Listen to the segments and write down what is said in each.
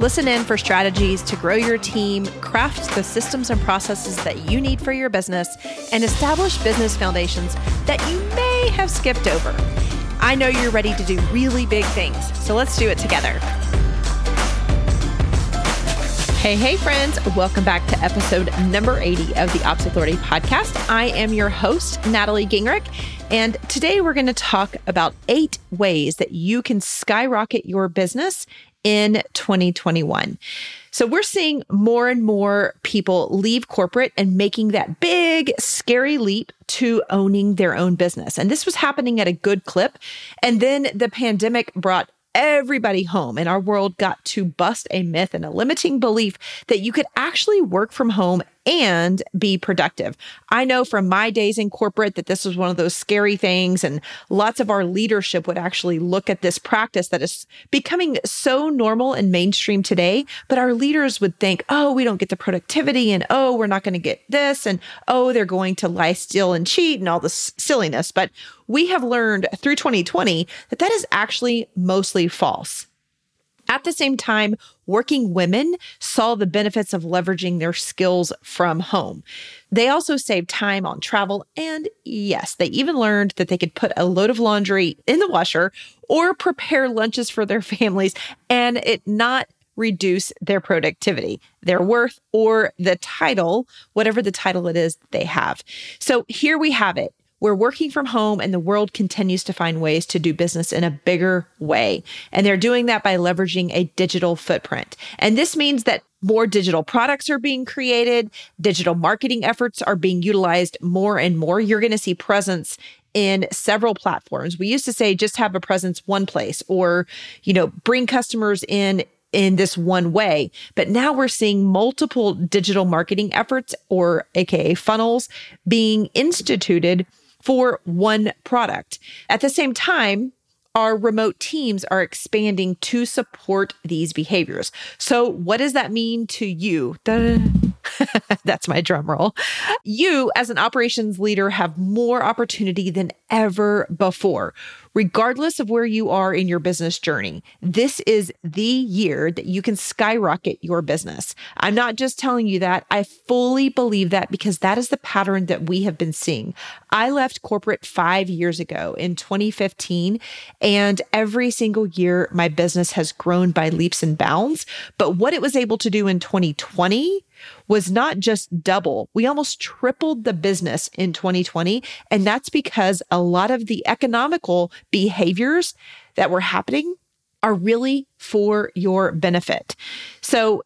Listen in for strategies to grow your team, craft the systems and processes that you need for your business, and establish business foundations that you may have skipped over. I know you're ready to do really big things, so let's do it together. Hey, hey, friends. Welcome back to episode number 80 of the Ops Authority podcast. I am your host, Natalie Gingrich, and today we're going to talk about eight ways that you can skyrocket your business in 2021. So we're seeing more and more people leave corporate and making that big, scary leap to owning their own business. And this was happening at a good clip. And then the pandemic brought everybody home and our world got to bust a myth and a limiting belief that you could actually work from home and be productive. I know from my days in corporate that this was one of those scary things, and lots of our leadership would actually look at this practice that is becoming so normal and mainstream today. But our leaders would think, oh, we don't get the productivity, and oh, we're not going to get this, and oh, they're going to lie, steal, and cheat, and all this silliness. But we have learned through 2020 that that is actually mostly false. At the same time, working women saw the benefits of leveraging their skills from home. They also saved time on travel. And yes, they even learned that they could put a load of laundry in the washer or prepare lunches for their families and it not reduce their productivity, their worth, or the title, whatever the title it is they have. So here we have it. We're working from home and the world continues to find ways to do business in a bigger way. And they're doing that by leveraging a digital footprint. And this means that more digital products are being created, digital marketing efforts are being utilized more and more. You're going to see presence in several platforms. We used to say just have a presence one place or, you know, bring customers in in this one way. But now we're seeing multiple digital marketing efforts or AKA funnels being instituted for one product. At the same time, our remote teams are expanding to support these behaviors. So, what does that mean to you? That's my drum roll. You, as an operations leader, have more opportunity than ever before regardless of where you are in your business journey, this is the year that you can skyrocket your business. I'm not just telling you that. I fully believe that because that is the pattern that we have been seeing. I left corporate five years ago in 2015, and every single year my business has grown by leaps and bounds. But what it was able to do in 2020 was not just double, we almost tripled the business in 2020. And that's because a lot of the economical behaviors that were happening are really for your benefit. So,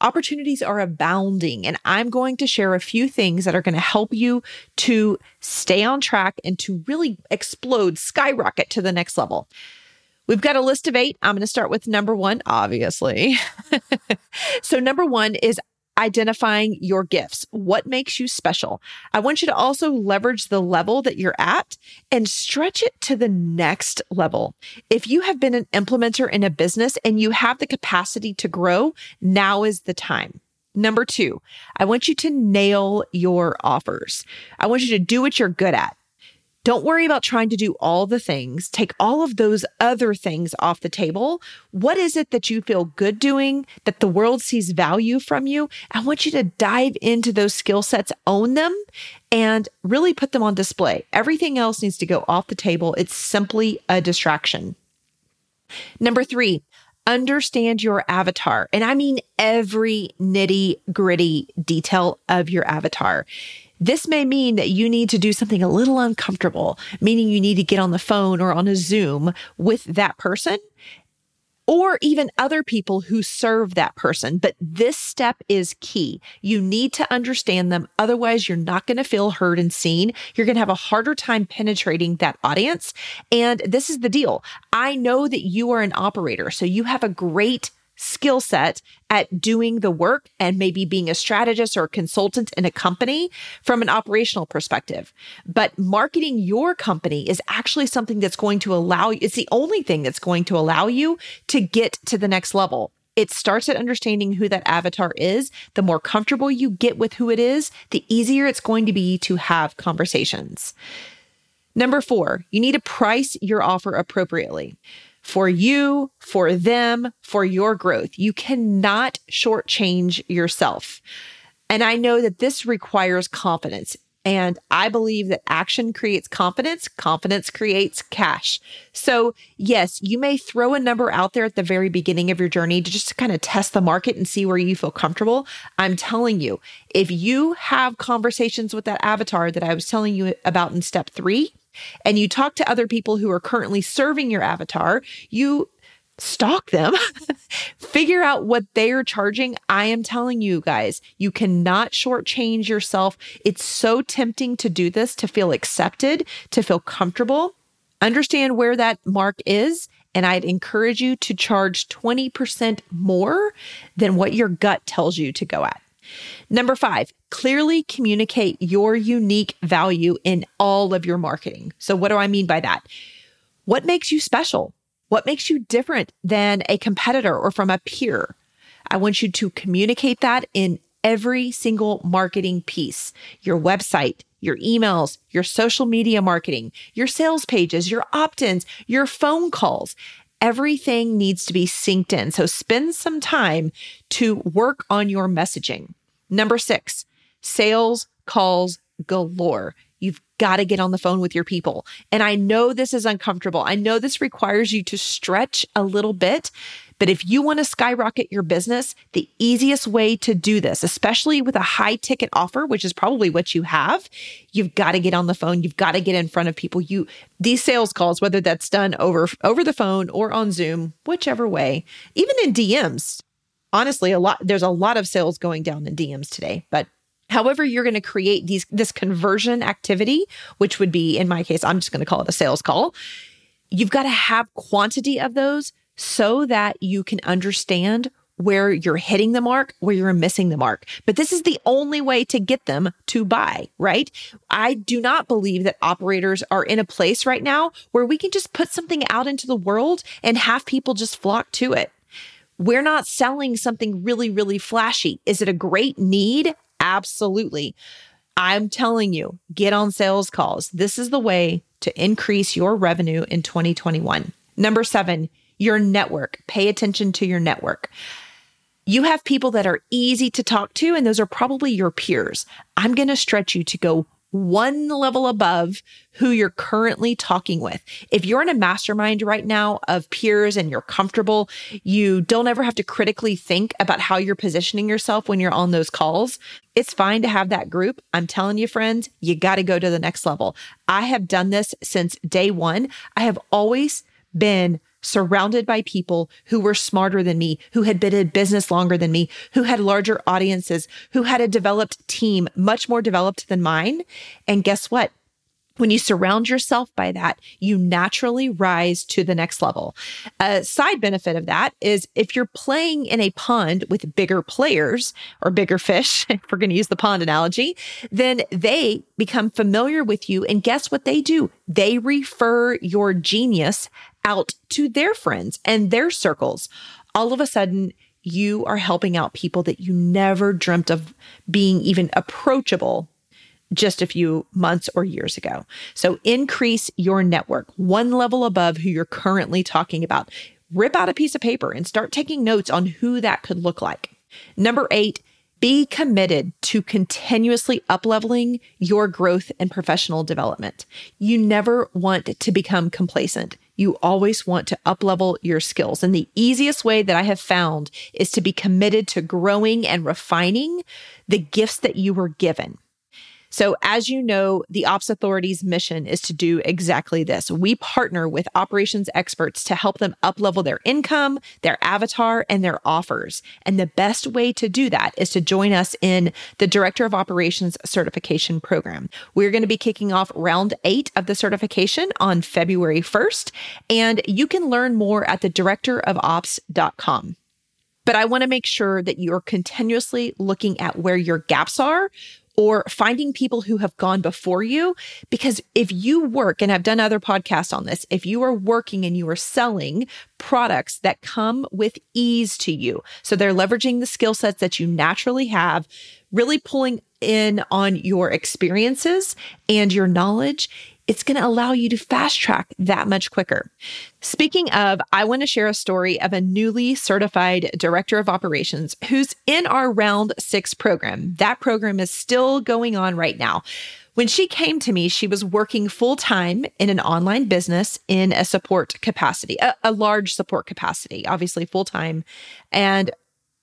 opportunities are abounding. And I'm going to share a few things that are going to help you to stay on track and to really explode, skyrocket to the next level. We've got a list of eight. I'm going to start with number one, obviously. so, number one is identifying your gifts. What makes you special? I want you to also leverage the level that you're at and stretch it to the next level. If you have been an implementer in a business and you have the capacity to grow, now is the time. Number two, I want you to nail your offers. I want you to do what you're good at. Don't worry about trying to do all the things. Take all of those other things off the table. What is it that you feel good doing, that the world sees value from you? I want you to dive into those skill sets, own them, and really put them on display. Everything else needs to go off the table. It's simply a distraction. Number three, understand your avatar. And I mean every nitty gritty detail of your avatar. This may mean that you need to do something a little uncomfortable, meaning you need to get on the phone or on a Zoom with that person or even other people who serve that person. But this step is key. You need to understand them. Otherwise, you're not going to feel heard and seen. You're going to have a harder time penetrating that audience. And this is the deal. I know that you are an operator, so you have a great skill set at doing the work and maybe being a strategist or a consultant in a company from an operational perspective. But marketing your company is actually something that's going to allow you, it's the only thing that's going to allow you to get to the next level. It starts at understanding who that avatar is. The more comfortable you get with who it is, the easier it's going to be to have conversations. Number four, you need to price your offer appropriately for you, for them, for your growth. You cannot shortchange yourself. And I know that this requires confidence. And I believe that action creates confidence, confidence creates cash. So, yes, you may throw a number out there at the very beginning of your journey to just kind of test the market and see where you feel comfortable. I'm telling you, if you have conversations with that avatar that I was telling you about in step three, and you talk to other people who are currently serving your avatar, you stalk them, figure out what they are charging. I am telling you guys, you cannot shortchange yourself. It's so tempting to do this, to feel accepted, to feel comfortable. Understand where that mark is. And I'd encourage you to charge 20% more than what your gut tells you to go at. Number five, clearly communicate your unique value in all of your marketing. So, what do I mean by that? What makes you special? What makes you different than a competitor or from a peer? I want you to communicate that in every single marketing piece your website, your emails, your social media marketing, your sales pages, your opt ins, your phone calls. Everything needs to be synced in. So spend some time to work on your messaging. Number six, sales calls galore. You've got to get on the phone with your people. And I know this is uncomfortable. I know this requires you to stretch a little bit. But if you want to skyrocket your business, the easiest way to do this, especially with a high ticket offer, which is probably what you have, you've got to get on the phone. You've got to get in front of people. You these sales calls, whether that's done over over the phone or on Zoom, whichever way, even in DMs. Honestly, a lot there's a lot of sales going down in DMs today, but however you're going to create these this conversion activity which would be in my case i'm just going to call it a sales call you've got to have quantity of those so that you can understand where you're hitting the mark, where you're missing the mark. But this is the only way to get them to buy, right? I do not believe that operators are in a place right now where we can just put something out into the world and have people just flock to it. We're not selling something really, really flashy. Is it a great need? Absolutely. I'm telling you, get on sales calls. This is the way to increase your revenue in 2021. Number seven, your network. Pay attention to your network. You have people that are easy to talk to, and those are probably your peers. I'm going to stretch you to go one level above who you're currently talking with. If you're in a mastermind right now of peers and you're comfortable, you don't ever have to critically think about how you're positioning yourself when you're on those calls. It's fine to have that group. I'm telling you, friends, you got to go to the next level. I have done this since day one. I have always been surrounded by people who were smarter than me, who had been in business longer than me, who had larger audiences, who had a developed team, much more developed than mine. And guess what? When you surround yourself by that, you naturally rise to the next level. A side benefit of that is if you're playing in a pond with bigger players or bigger fish, if we're going to use the pond analogy, then they become familiar with you. And guess what they do? They refer your genius out to their friends and their circles. All of a sudden, you are helping out people that you never dreamt of being even approachable just a few months or years ago. So increase your network one level above who you're currently talking about. Rip out a piece of paper and start taking notes on who that could look like. Number eight, be committed to continuously upleveling your growth and professional development. You never want to become complacent. You always want to uplevel your skills. And the easiest way that I have found is to be committed to growing and refining the gifts that you were given. So, as you know, the Ops Authority's mission is to do exactly this. We partner with operations experts to help them uplevel their income, their avatar, and their offers. And the best way to do that is to join us in the Director of Operations certification program. We're going to be kicking off round eight of the certification on February 1st, and you can learn more at the directorofops.com. But I want to make sure that you're continuously looking at where your gaps are or finding people who have gone before you. Because if you work, and I've done other podcasts on this, if you are working and you are selling products that come with ease to you, so they're leveraging the skill sets that you naturally have, really pulling in on your experiences and your knowledge, it's going to allow you to fast track that much quicker. Speaking of, I want to share a story of a newly certified director of operations who's in our round six program. That program is still going on right now. When she came to me, she was working full time in an online business in a support capacity, a, a large support capacity, obviously full time. And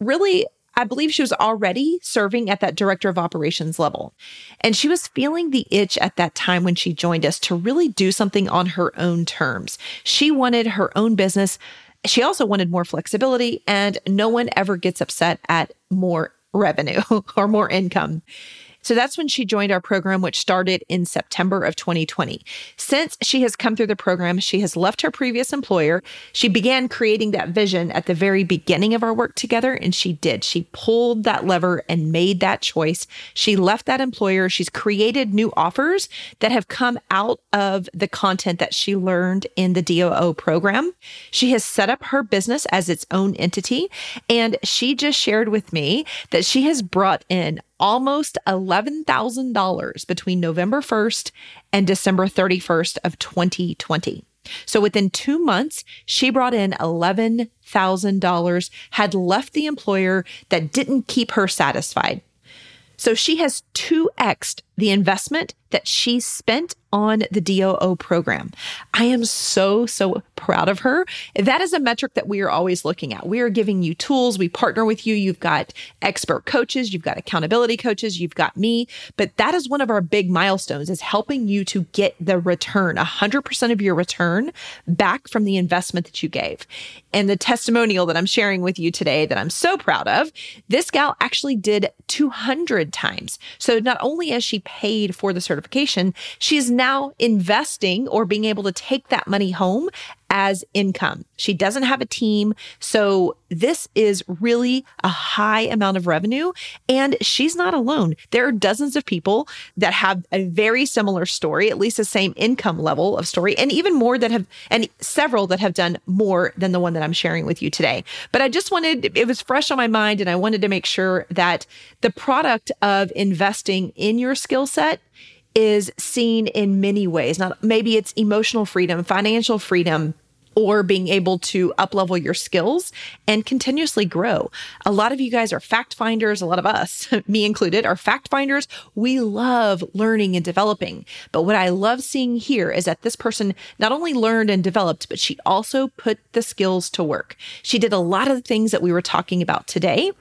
really I believe she was already serving at that director of operations level. And she was feeling the itch at that time when she joined us to really do something on her own terms. She wanted her own business. She also wanted more flexibility, and no one ever gets upset at more revenue or more income. So that's when she joined our program, which started in September of 2020. Since she has come through the program, she has left her previous employer. She began creating that vision at the very beginning of our work together, and she did. She pulled that lever and made that choice. She left that employer. She's created new offers that have come out of the content that she learned in the DOO program. She has set up her business as its own entity, and she just shared with me that she has brought in almost $11,000 between November 1st and December 31st of 2020. So within two months, she brought in $11,000, had left the employer that didn't keep her satisfied. So she has 2xed the investment that she spent on the DOO program. I am so, so proud of her. That is a metric that we are always looking at. We are giving you tools. We partner with you. You've got expert coaches, you've got accountability coaches, you've got me. But that is one of our big milestones is helping you to get the return, 100% of your return back from the investment that you gave. And the testimonial that I'm sharing with you today that I'm so proud of, this gal actually did 200 times. So not only has she paid for the certification, she's now investing or being able to take that money home as income. She doesn't have a team. So this is really a high amount of revenue. And she's not alone. There are dozens of people that have a very similar story, at least the same income level of story, and even more that have, and several that have done more than the one that I'm sharing with you today. But I just wanted, it was fresh on my mind, and I wanted to make sure that the product of investing in your skill set is seen in many ways. Not maybe it's emotional freedom, financial freedom, or being able to uplevel your skills and continuously grow. A lot of you guys are fact finders. A lot of us, me included, are fact finders. We love learning and developing. But what I love seeing here is that this person not only learned and developed, but she also put the skills to work. She did a lot of the things that we were talking about today.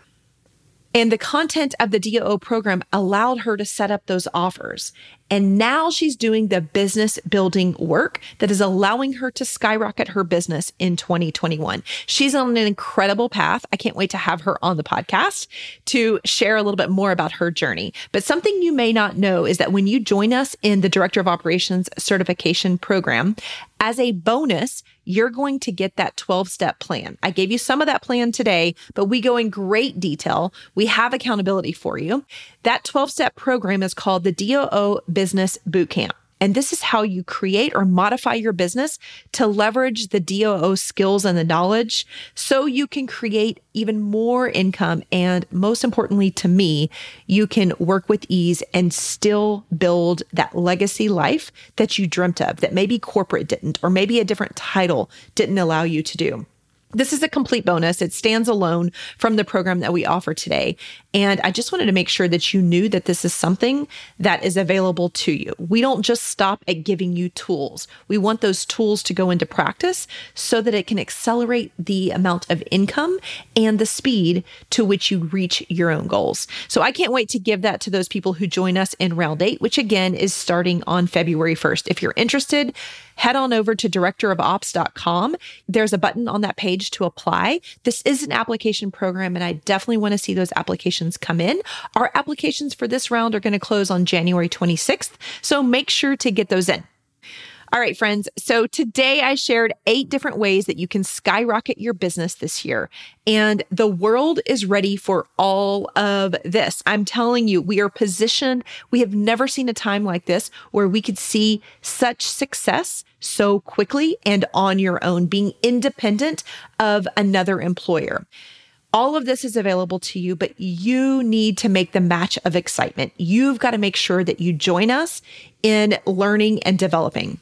And the content of the DOO program allowed her to set up those offers. And now she's doing the business building work that is allowing her to skyrocket her business in 2021. She's on an incredible path. I can't wait to have her on the podcast to share a little bit more about her journey. But something you may not know is that when you join us in the Director of Operations certification program, as a bonus, you're going to get that 12 step plan. I gave you some of that plan today, but we go in great detail. We have accountability for you. That 12 step program is called the DOO Business Bootcamp. And this is how you create or modify your business to leverage the DOO skills and the knowledge so you can create even more income. And most importantly, to me, you can work with ease and still build that legacy life that you dreamt of that maybe corporate didn't, or maybe a different title didn't allow you to do. This is a complete bonus. It stands alone from the program that we offer today. And I just wanted to make sure that you knew that this is something that is available to you. We don't just stop at giving you tools. We want those tools to go into practice so that it can accelerate the amount of income and the speed to which you reach your own goals. So I can't wait to give that to those people who join us in round eight, which again is starting on February 1st. If you're interested, head on over to directorofops.com. There's a button on that page to apply. This is an application program, and I definitely want to see those applications come in. Our applications for this round are going to close on January 26th, so make sure to get those in. All right, friends. So today I shared eight different ways that you can skyrocket your business this year. And the world is ready for all of this. I'm telling you, we are positioned. We have never seen a time like this where we could see such success so quickly and on your own, being independent of another employer. All of this is available to you, but you need to make the match of excitement. You've got to make sure that you join us in learning and developing.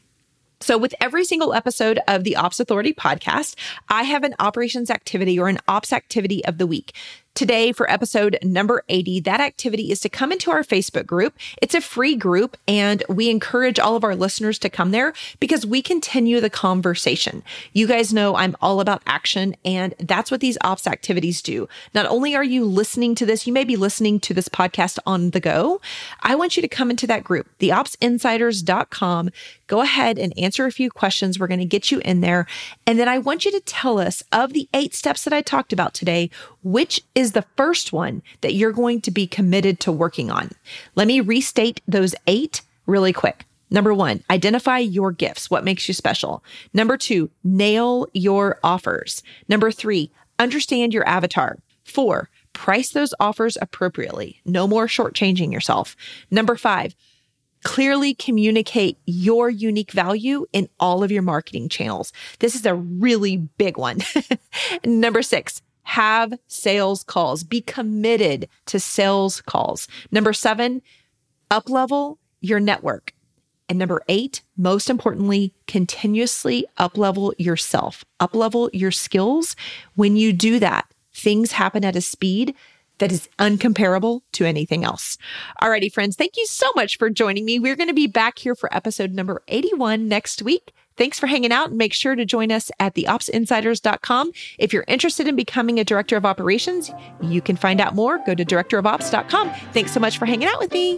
So, with every single episode of the Ops Authority podcast, I have an operations activity or an ops activity of the week. Today, for episode number 80, that activity is to come into our Facebook group. It's a free group, and we encourage all of our listeners to come there because we continue the conversation. You guys know I'm all about action, and that's what these ops activities do. Not only are you listening to this, you may be listening to this podcast on the go. I want you to come into that group, theopsinsiders.com. Go ahead and answer a few questions. We're going to get you in there. And then I want you to tell us of the eight steps that I talked about today, which is the first one that you're going to be committed to working on? Let me restate those eight really quick. Number one, identify your gifts. What makes you special? Number two, nail your offers. Number three, understand your avatar. Four, price those offers appropriately. No more shortchanging yourself. Number five, clearly communicate your unique value in all of your marketing channels. This is a really big one. Number six, have sales calls. Be committed to sales calls. Number seven, up level your network. And number eight, most importantly, continuously up level yourself, up level your skills. When you do that, things happen at a speed that is uncomparable to anything else. Alrighty, friends, thank you so much for joining me. We're going to be back here for episode number 81 next week. Thanks for hanging out and make sure to join us at theopsinsiders.com. If you're interested in becoming a director of operations, you can find out more. Go to directorofops.com. Thanks so much for hanging out with me.